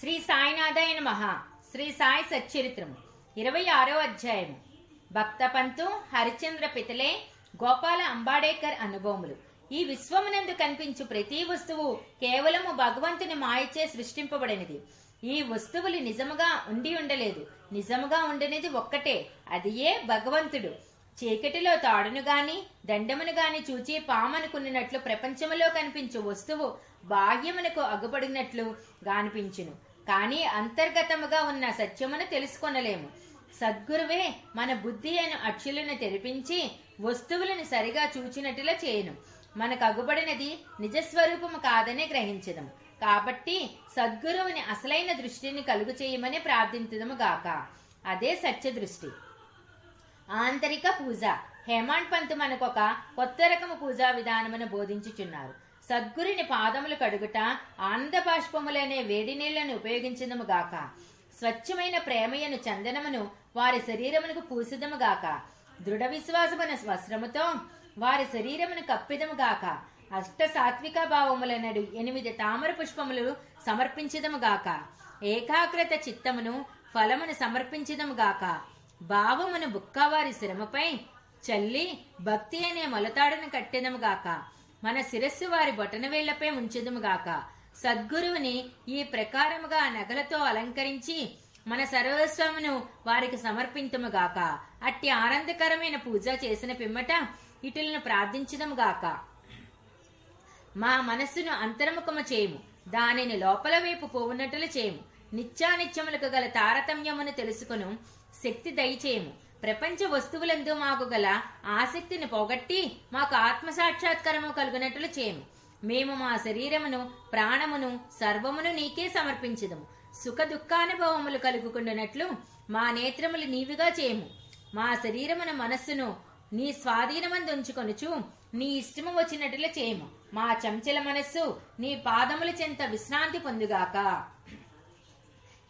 శ్రీ సాయినాథాయ నమః. శ్రీ సాయి సచ్చరిత్రము. ఇరవై ఆరో అధ్యాయము. భక్తపంతు హరిచంద్ర పితలే గోపాల అంబాడేకర్ అనుభవములు. ఈ విశ్వమునందు కనిపించు ప్రతి వస్తువు కేవలము భగవంతుని మాయచే సృష్టింపబడినది. ఈ వస్తువులు నిజముగా ఉండి ఉండలేదు. నిజముగా ఉండనిది ఒక్కటే. అది ఏ భగవంతుడు. చీకటిలో తాడును గాని దండమును గాని చూచి పామనుకున్నట్లు ప్రపంచములో కనిపించు వస్తువు బాహ్యమునకు అగుపడినట్లు గానిపించును. కానీ అంతర్గతముగా ఉన్న సత్యమును తెలుసుకొనలేము. సద్గురువే మన బుద్ధి అను అక్షులను తెరిపించి వస్తువులను సరిగా చూచినట్లుగా చేయను. మనకు అగుబడినది నిజస్వరూపము కాదనే గ్రహించదము. కాబట్టి సద్గురువుని అసలైన దృష్టిని కలుగు చేయమని ప్రార్థించదము గాక. అదే సత్య దృష్టి. ఆంతరిక పూజ. హేమాండ్ పంత్ మనకొక కొత్త రకము పూజా విధానమును బోధించుచున్నారు. సద్గురుని పాదములు కడుగుట ఆనందబాష్పములనే వేడి నీళ్ళను ఉపయోగించదము గాక. స్వచ్ఛమైన ప్రేమయను చందనమును వారి శరీరమునకు పూసిదము గాక. దృఢ విశ్వాసమున స్వశ్రమతో వారి శరీరమును కప్పిదము గాక. అష్ట సాత్విక భావములనడు ఎనిమిది తామర పుష్పములు సమర్పించదము గాక. ఏకాగ్రత చిత్తమును ఫలమును సమర్పించదము గాక. భావమును బుక్కవారి శ్రమపై చల్లి భక్తి అనే మొలతాడును కట్టెదము గాక. మన శిరస్సు వారి బొటనవేళ్ళపై వేళ్ళపై గాక. సద్గురువుని ఈ ప్రకారముగా నగలతో అలంకరించి మన సర్వస్వమును వారికి సమర్పించము గాక. అట్టి ఆనందకరమైన పూజ చేసిన పిమ్మట ఇటులను ప్రార్థించదముగాక మా మనస్సును అంతర్ముఖము చేయము. దానిని లోపల వైపు పోవునట్లు చేయము. నిత్యానిత్యములకు గల తారతమ్యమును తెలుసుకును. శక్తి దయచేయము. ప్రపంచ వస్తువులందు మాకు గల ఆసక్తిని పోగొట్టి మాకు ఆత్మ సాక్షాత్కారము కలుగునట్లు చేయము మేము మా శరీరమును ప్రాణమును సర్వమును నీకే సమర్పించదము. సుఖ దుఃఖానుభవములు కలుగుకుండునట్లు మా నేత్రములు నీవిగా చేయము మా శరీరమున మనస్సును నీ స్వాధీనమందు ఉంచుకొనుచు నీ ఇష్టము వచ్చినట్లు చేయము మా చంచల మనస్సు నీ పాదముల చెంత విశ్రాంతి పొందుగాక.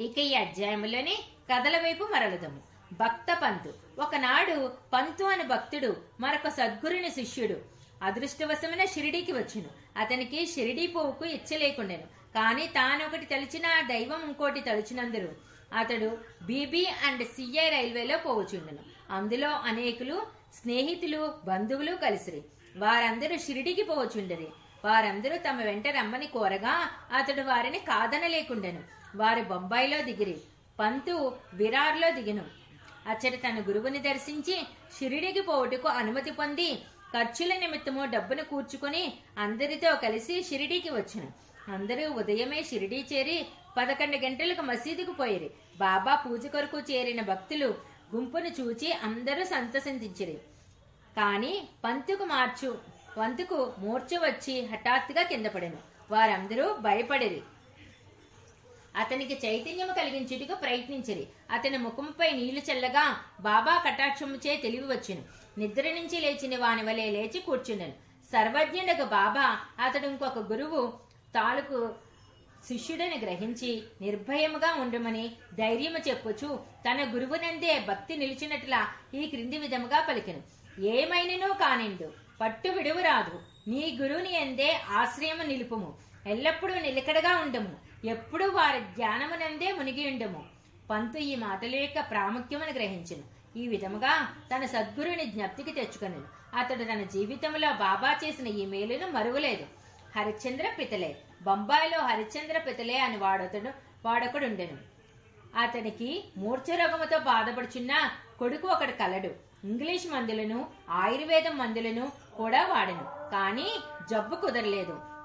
ఇక ఈ అధ్యాయములోని కథల వైపు మరలుదము. భక్త పంతు. ఒకనాడు పంతు అని భక్తుడు మరొక సద్గురుని శిష్యుడు. అదృష్టవశమైన షిరిడీకి వచ్చును. అతనికి షిరిడీ పోవుకు ఇచ్చలేకుండెను. కానీ తానొకటి తలిచిన దైవం ఇంకోటి తలుచినందరు. అతడు బీబీ అండ్ సిఐ రైల్వేలో పోవచుండెను. అందులో అనేకులు స్నేహితులు బంధువులు కలిసిరి. వారందరూ షిరిడికి పోవచుండరి. వారందరూ తమ వెంట రమ్మని కోరగా అతడు వారిని కాదనలేకుండెను. వారు బొంబాయిలో దిగిరి. పంతు విరార్లో దిగిను. అచ్చటి తన గురువుని దర్శించి షిరిడికి పోవుటకు అనుమతి పొంది ఖర్చుల నిమిత్తము డబ్బును కూర్చుకొని అందరితో కలిసి షిరిడీకి వచ్చాను. అందరూ ఉదయమే షిరిడీ చేరి పదకొండు గంటలకు మసీదుకు పోయిరి. బాబా పూజ కొరకు చేరిన భక్తులు గుంపును చూచి అందరూ సంతసించిరి. కాని పంతుకు మార్చు పంతుకు మూర్చ వచ్చి హఠాత్తుగా కింద పడెను. వారందరూ భయపడిరి. అతనికి చైతన్యము కలిగించుటకు ప్రయత్నించిరి. అతని ముఖంపై నీళ్ళు చల్లగా బాబా కటాక్షముచే తెలివి వచ్చును. నిద్ర నుంచి లేచిన వాని వలె లేచి కూర్చున్నాను సర్వజ్ఞుడకు బాబా అతడు ఇంకొక గురువు తాలూకు శిష్యుడని గ్రహించి నిర్భయముగా ఉండమని ధైర్యము చెప్పుచు తన గురువునందే భక్తి నిలిచినట్లా ఈ క్రింది విధముగా పలికెను. ఏమైనను కానిండు. పట్టు విడువు రాదు నీ గురువుని ఎందే ఆశ్రయము నిలుపుము. ఎల్లప్పుడూ నిలకడగా ఉండము. ఎప్పుడూ వారి ధ్యానమునందే మునిగి ఉండము పంతు ఈ మాటల యొక్క ప్రాముఖ్యమును గ్రహించను. ఈ విధముగా తన సద్గురుని జ్ఞప్తికి తెచ్చుకొను అతడు తన జీవితంలో బాబా చేసిన ఈ మేలును మరువలేదు. హరిశ్చంద్ర పితలే. బొంబాయిలో హరిశ్చంద్ర పితలే అని వాడతడు వాడొకడుండెను. అతనికి మూర్ఛ రోగముతో బాధపడుచున్న కొడుకు ఒకడు కలడు. ఇంగ్లీష్ మందులను ఆయుర్వేదం మందులను కూడా వాడెను. కానీ జబ్బు కుదరలేదు.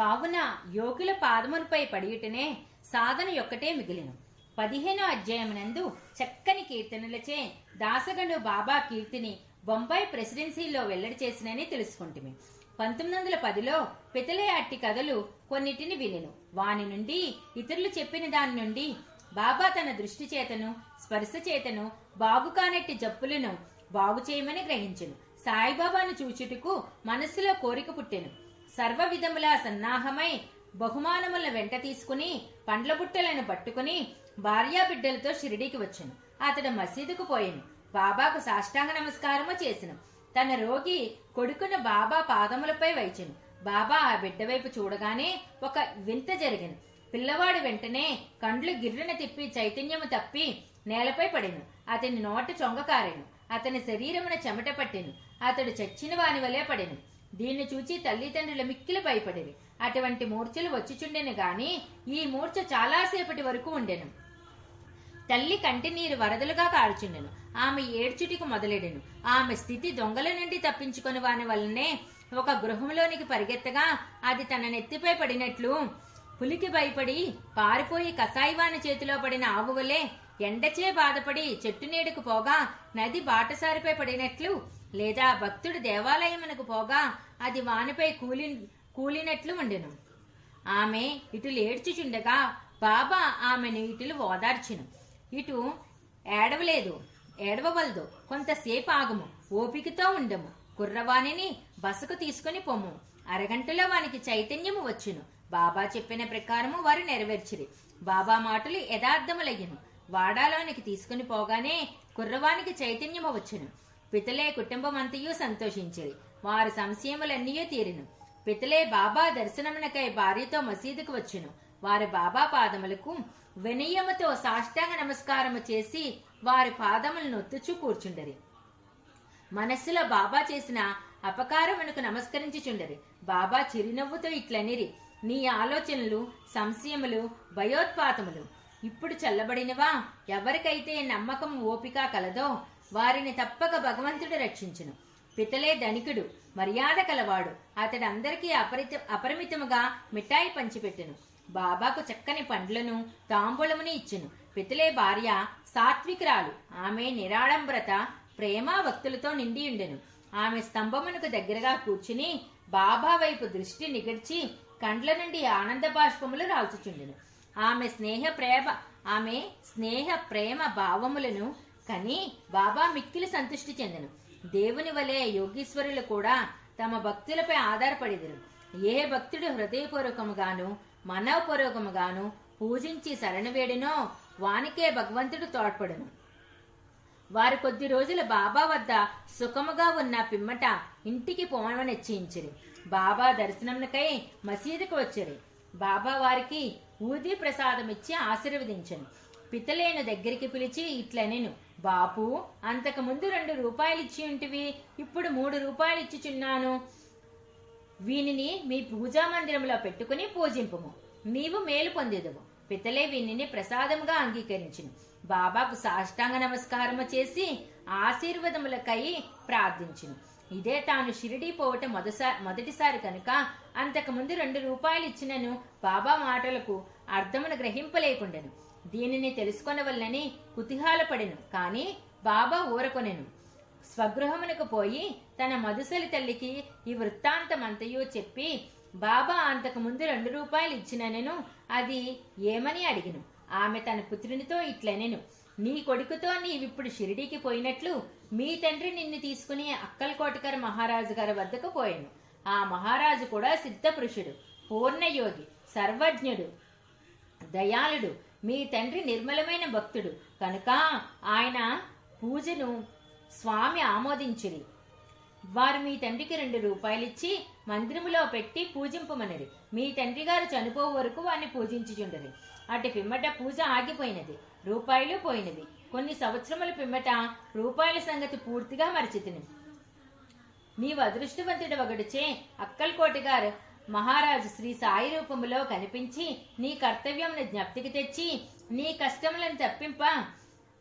కావున యోగుల పాదములపై పడియుటనే సాధన యొక్కటే మిగిలిను. పదిహేనో అధ్యాయమునందు చక్కని కీర్తనలచే దాసగండు బాబా కీర్తిని బొంబాయి ప్రెసిడెన్సీలో వెల్లడి చేసినని తెలుసుకుంటుమి. పంతొమ్మిది వందల పదిలో పితలే అట్టి కథలు కొన్నిటిని వినెను. వాని నుండి ఇతరులు చెప్పిన దాని నుండి బాబా తన దృష్టి చేతను స్పర్శ చేతను బాగు కానట్టి జప్పులను బాగు చేయమని గ్రహించెను. సాయిబాబాను చూచుటకు మనస్సులో కోరిక పుట్టెను. సర్వ విధములా సన్నాహమై బహుమానముల వెంట తీసుకుని పండ్ల బుట్టలను పట్టుకుని భార్యా బిడ్డలతో షిరిడీకి వచ్చాను. అతడు మసీదుకు పోయాను. బాబాకు సాష్టాంగ నమస్కారము చేసిన. తన రోగి కొడుకున బాబా పాదములపై వైచెను. బాబా ఆ బిడ్డ వైపు చూడగానే ఒక వింత జరిగింది పిల్లవాడు వెంటనే కండ్లు గిర్రున తిప్పి చైతన్యము తప్పి నేలపై పడెను. అతని నోట చొంగకారెను అతని శరీరమున చెమట పట్టెను. అతడు చచ్చిన వాని వలె పడెను. దీన్ని చూచి తల్లిదండ్రులు మిక్కిలి భయపడేది. అటువంటి మూర్ఛలు వచ్చిచుండెను గాని ఈ మూర్ఛ చాలాసేపటి వరకు ఉండెను. తల్లి కంటి నీరు వరదలుగా కారుచుండెను. ఆమె ఏడ్చుటికి మొదలెడెను. ఆమె స్థితి దొంగల నుండి తప్పించుకొని వాని వల్లనే ఒక గృహంలోనికి పరిగెత్తగా అది తన నెత్తిపై పడినట్లు పులికి భయపడి పారిపోయి కసాయివాని చేతిలో పడిన ఆవు వలె ఎండచే బాధపడి చెట్టు నీడకు పోగా నది బాటసారిపై పడినట్లు లేదా భక్తుడు దేవాలయమునకు పోగా అది వానిపై కూలి కూలినట్లు ఉండెను. ఆమె ఇటు లేడ్చుచుండగా బాబా ఆమెను ఇటులు ఓదార్చును. ఇటు ఏడవలేదు ఏడవవలదు కొంతసేపు ఆగము ఓపికతో ఉండము. కుర్రవాణిని బసకు తీసుకుని పొమ్ము అరగంటలో వానికి చైతన్యము వచ్చును. బాబా చెప్పిన ప్రకారము వారు నెరవేర్చిరి. బాబా మాటలు యథార్థములయ్యను. వాడాలోనికి తీసుకుని పోగానే కుర్రవానికి చైతన్యము వచ్చును పితలే కుటుంబమంతయు సంతోషించిరి వారి సంశయములన్నీ తీరిను. పితలే బాబా దర్శనమునకై భార్యతో మసీదుకు వచ్చును. వారి బాబా పాదములకు వినయముతో సాష్టాంగ నమస్కారము చేసి వారి పాదములను నొత్తుచూ కూర్చుండరి. మనస్సులో బాబా చేసిన అపకారమునకు నమస్కరించుచుండరి. బాబా చిరునవ్వుతో ఇట్లనిరి. నీ ఆలోచనలు సంశయములు భయోత్పాతములు ఇప్పుడు చల్లబడినవా? ఎవరికైతే నమ్మకం ఓపిక కలదో వారిని తప్పక భగవంతుడు రక్షించును. పితలే ధనికుడు మర్యాద కలవాడు. అతడు అందరికీ అపరిత అపరిమితముగా మిఠాయి పంచిపెట్టెను. బాబాకు చక్కని పండ్లను తాంబూలముని ఇచ్చెను. పితలే భార్య సాత్వికురాలు. ఆమె నిరాడంబరత ప్రేమ భక్తులతో నిండి ఉండెను. ఆమె స్తంభమునకు దగ్గరగా కూర్చుని బాబా వైపు దృష్టి నిగడ్చి కండ్ల నుండి ఆనంద బాష్పములు రాల్చుచుండెను. ఆమె స్నేహ ప్రేమ ఆమె స్నేహ ప్రేమ భావములను కని బాబా మిక్కిలి సంతృష్టి చెందను. దేవుని వలె యోగీశ్వరులు కూడా తమ భక్తులపై ఆధారపడిదరు. ఏ భక్తుడు హృదయపూర్వకముగాను మనోపూర్వకముగాను పూజించి శరణవేడినో వానికే భగవంతుడు తోడ్పడును. వారు కొద్ది రోజులు బాబా వద్ద సుఖముగా ఉన్న పిమ్మట ఇంటికి పోవని నిశ్చయించిరి. బాబా దర్శనమునకై మసీదుకు వచ్చారు. బాబా వారికి ఊది ప్రసాదం ఇచ్చి ఆశీర్వదించను. పితలేను దగ్గరికి పిలిచి ఇట్లనెను బాపు అంతకు ముందు రెండు రూపాయలు ఇచ్చి ఉంటివి ఇప్పుడు మూడు రూపాయలు ఇచ్చిచున్నాను వీనిని మీ పూజా మందిరంలో పెట్టుకుని పూజింపుము. నీవు మేలు పొందేదవు. పితలే వీనిని ప్రసాదముగా అంగీకరించును. బాబాకు సాష్టాంగ నమస్కారము చేసి ఆశీర్వదములకై ప్రార్థించును. ఇదే తాను షిరిడీ పోవటం మొదసా మొదటిసారి కనుక అంతకు ముందు రెండు రూపాయలు ఇచ్చినను బాబా మాటలకు అర్థమును గ్రహింపలేకుండెను. దీనిని తెలుసుకొనవల్లని కుతిహాలపడెను కాని బాబా ఊరకొనెను. స్వగృహమునకు పోయి తన మధుసలి తల్లికి ఈ వృత్తాంతమంతయో చెప్పి బాబా అంతకు ముందు రెండు రూపాయలు ఇచ్చిననెను అది ఏమని అడిగిను? ఆమె తన పుత్రునితో ఇట్లనెను నీ కొడుకుతో నీవిప్పుడు షిరిడీకి పోయినట్లు మీ తండ్రి నిన్ను తీసుకుని అక్కల్కోటకర్ మహారాజు గారి వద్దకు పోయాను. ఆ మహారాజు కూడా సిద్ధ పురుషుడు పూర్ణయోగి సర్వజ్ఞుడు దయాళుడు మీ తండ్రి నిర్మలమైన భక్తుడు. కనుక ఆయన పూజను స్వామి ఆమోదించిరి. వారు మీ తండ్రికి రెండు రూపాయలిచ్చి మందిరములో పెట్టి పూజింపమనిరి. మీ తండ్రి గారు చనిపో వరకు వారిని పూజించుచుండరు. అటు పిమ్మట పూజ ఆగిపోయినది రూపాయలు పోయినది కొన్ని సంవత్సరముల పిమ్మట రూపాయల సంగతి పూర్తిగా మరచితిని. నీవు అదృష్టవంతుడు ఒకడుచే అక్కల్కోటి గారు మహారాజు శ్రీ సాయి రూపములో కనిపించి నీ కర్తవ్యంను జ్ఞప్తికి తెచ్చి నీ కష్టములను తప్పింప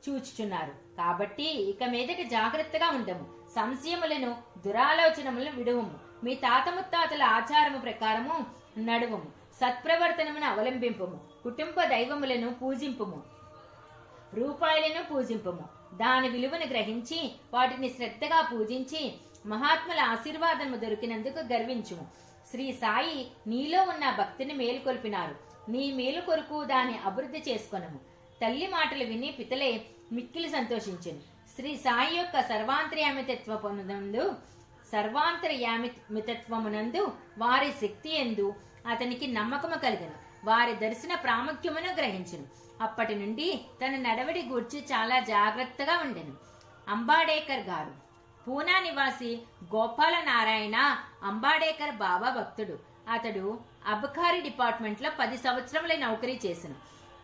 చూచుచున్నారు. కాబట్టి ఇక మీదకి జాగ్రత్తగా ఉండము. సంశయములను దురాలోచనములను విడువము. మీ తాత ముత్తాతల ఆచారము ప్రకారము నడువము. సత్ప్రవర్తనమును అవలంబింపము. కుటుంబ దైవములను పూజింపము. రూపాయలను పూజింపము. దాని విలువను గ్రహించి వాటిని శ్రద్ధగా పూజించి మహాత్ముల ఆశీర్వాదము దొరికినందుకు గర్వించుము. శ్రీ సాయి నీలో ఉన్న భక్తిని మేలుకొల్పినారు. నీ మేలు కొరకు దాన్ని అభివృద్ధి చేసుకొనము. తల్లి మాటలు విని పితలే మిక్కిలి సంతోషించను. శ్రీ సాయి యొక్క సర్వాంతర్యామితత్వమునందు సర్వాంతర్యామితత్వమునందు వారి శక్తి ఎందు అతనికి నమ్మకము కలిగను. వారి దర్శన ప్రాముఖ్యమును గ్రహించను. అప్పటి నుండి తన నడవడి గూర్చి చాలా జాగ్రత్తగా ఉండెను. అంబాడేకర్ గారు పూనా నివాసి గోపాల నారాయణ అంబాడేకర్ బాబా భక్తుడు. అతడు అబ్కారీ డిపార్ట్మెంట్లో పది సంవత్సరముల నౌకరీ చేసిన.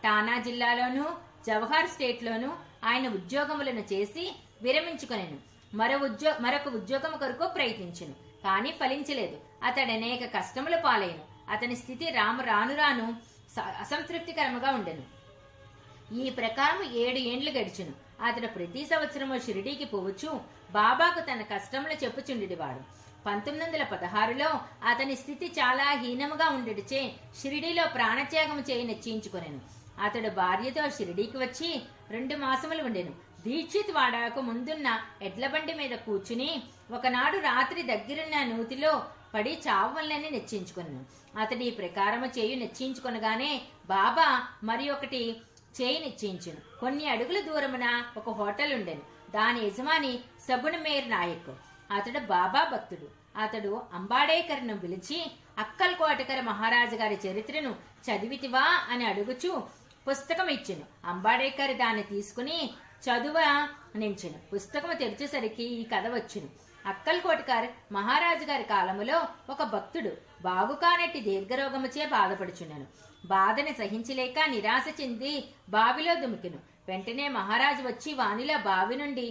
టానా జిల్లాలోను జవహర్ స్టేట్లోనూ ఆయన ఉద్యోగములను చేసి విరమించుకొనెను. మరో ఉద్యో మరొక ఉద్యోగం కొరకు ప్రయత్నించును కానీ ఫలించలేదు. అతడు అనేక కష్టముల పాలైన. అతని స్థితి రాము రాను రాను స- అసంతృప్తికరముగా ఉండెను. ఈ ప్రకారం ఏడు ఏండ్లు గడిచును. అతడు ప్రతి సంవత్సరము షిరిడీకి పోవచ్చు. బాబాకు తన కష్టములు చెప్పుచుండేవాడు పంతొమ్మిది వందల పదహారులో అతని స్థితి చాలా హీనముగా ఉండడిచే షిరిడీలో ప్రాణత్యాగం చేయి నిశ్చయించుకొనెను. అతడు భార్యతో షిరిడీకి వచ్చి రెండు మాసములు ఉండెను. దీక్షిత్ వాడకు ముందున్న ఎడ్లబండి మీద కూర్చుని ఒకనాడు రాత్రి దగ్గరున్న నూతిలో పడి చావల్లని నిశ్చయించుకున్నాను అతడి ప్రకారము చేయు నిశ్చయించుకొనగానే బాబా మరి ఒకటి చేయి నిశ్చయించును కొన్ని అడుగుల దూరమున ఒక హోటల్ ఉండెను. దాని యజమాని సగుణమేర్ నాయక్. అతడు బాబా భక్తుడు. అతడు అంబాడేకర్ను పిలిచి అక్కల్ కోటకర మహారాజు గారి చరిత్రను చదివితివా? అని అడుగుచు పుస్తకం ఇచ్చెను అంబాడేకర్ దాన్ని తీసుకుని చదువ నించెను. పుస్తకం తెరిచేసరికి ఈ కథ వచ్చును. అక్కల్ కోటకర్ మహారాజు గారి కాలములో ఒక భక్తుడు. బాగుకానట్టి దీర్ఘరోగముచే బాధపడుచున్నాను. బాధని సహించలేక నిరాశ చెంది బావిలో దుమికెను. వెంటనే మహారాజు వచ్చి వానిలో బావి నుండి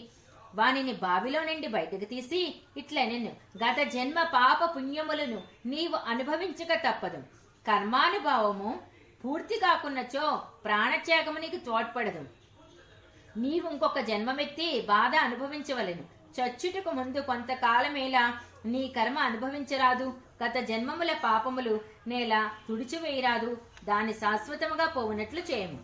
వానిని బావిలో నుండి బయటకు తీసి ఇట్లనెను. గత జన్మ పాప పుణ్యములను నీవు అనుభవించక తప్పదు. కర్మానుభావము పూర్తి కాకున్నచో ప్రాణత్యాగము నీకు తోడ్పడదు. నీవు ఇంకొక జన్మమెత్తి బాధ అనుభవించవలెను. చచ్చుటకు ముందు కొంతకాలమేలా నీ కర్మ అనుభవించరాదు. గత జన్మముల పాపములు నేల తుడిచివేయరాదు దాన్ని శాశ్వతముగా పోవునట్లు చేయము.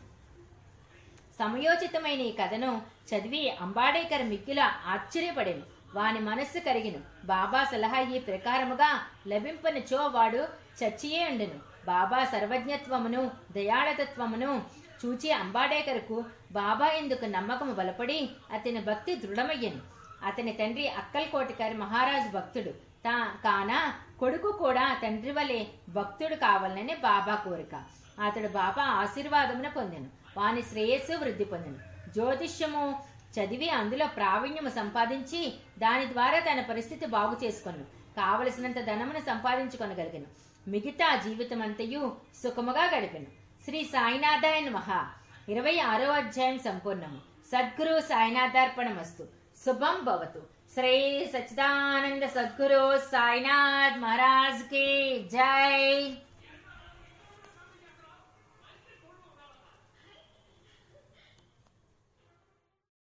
సమయోచితమైన ఈ కథను చదివి అంబాడేకర్ మిక్కిల ఆశ్చర్యపడెను. వాని మనస్సు కరిగిను. బాబా సలహా ఈ ప్రకారముగా లభింపనిచో వాడు చచ్చియే ఉండెను. బాబా సర్వజ్ఞత్వమును దయాళతత్వమును చూచి అంబాడేకర్కు బాబా ఎందుకు నమ్మకము బలపడి అతని భక్తి దృఢమయ్యను. అతని తండ్రి అక్కల్ కోటికర్ మహారాజు భక్తుడు. తా కాన కొడుకు కూడా తండ్రి వలె భక్తుడు కావాలని బాబా కోరిక. అతడు బాబా ఆశీర్వాదమున పొందెను. వాని శ్రేయస్సు వృద్ధి పొందెను. జ్యోతిష్యము చదివి అందులో ప్రావీణ్యము సంపాదించి దాని ద్వారా తన పరిస్థితి బాగు చేసుకొను. కావలసినంత ధనమును సంపాదించుకొనగలిగాను. మిగతా జీవితమంతయు సుఖముగా గడిపెను. శ్రీ సాయినాథాయన్ మహా ఇరవై ఆరో అధ్యాయం సంపూర్ణము. సద్గురు సాయినాథార్పణమస్తు. శుభం భవతు. శ్రీ సచ్చిదానంద సద్గురు సాయినాథ్ మహారాజ్కి జై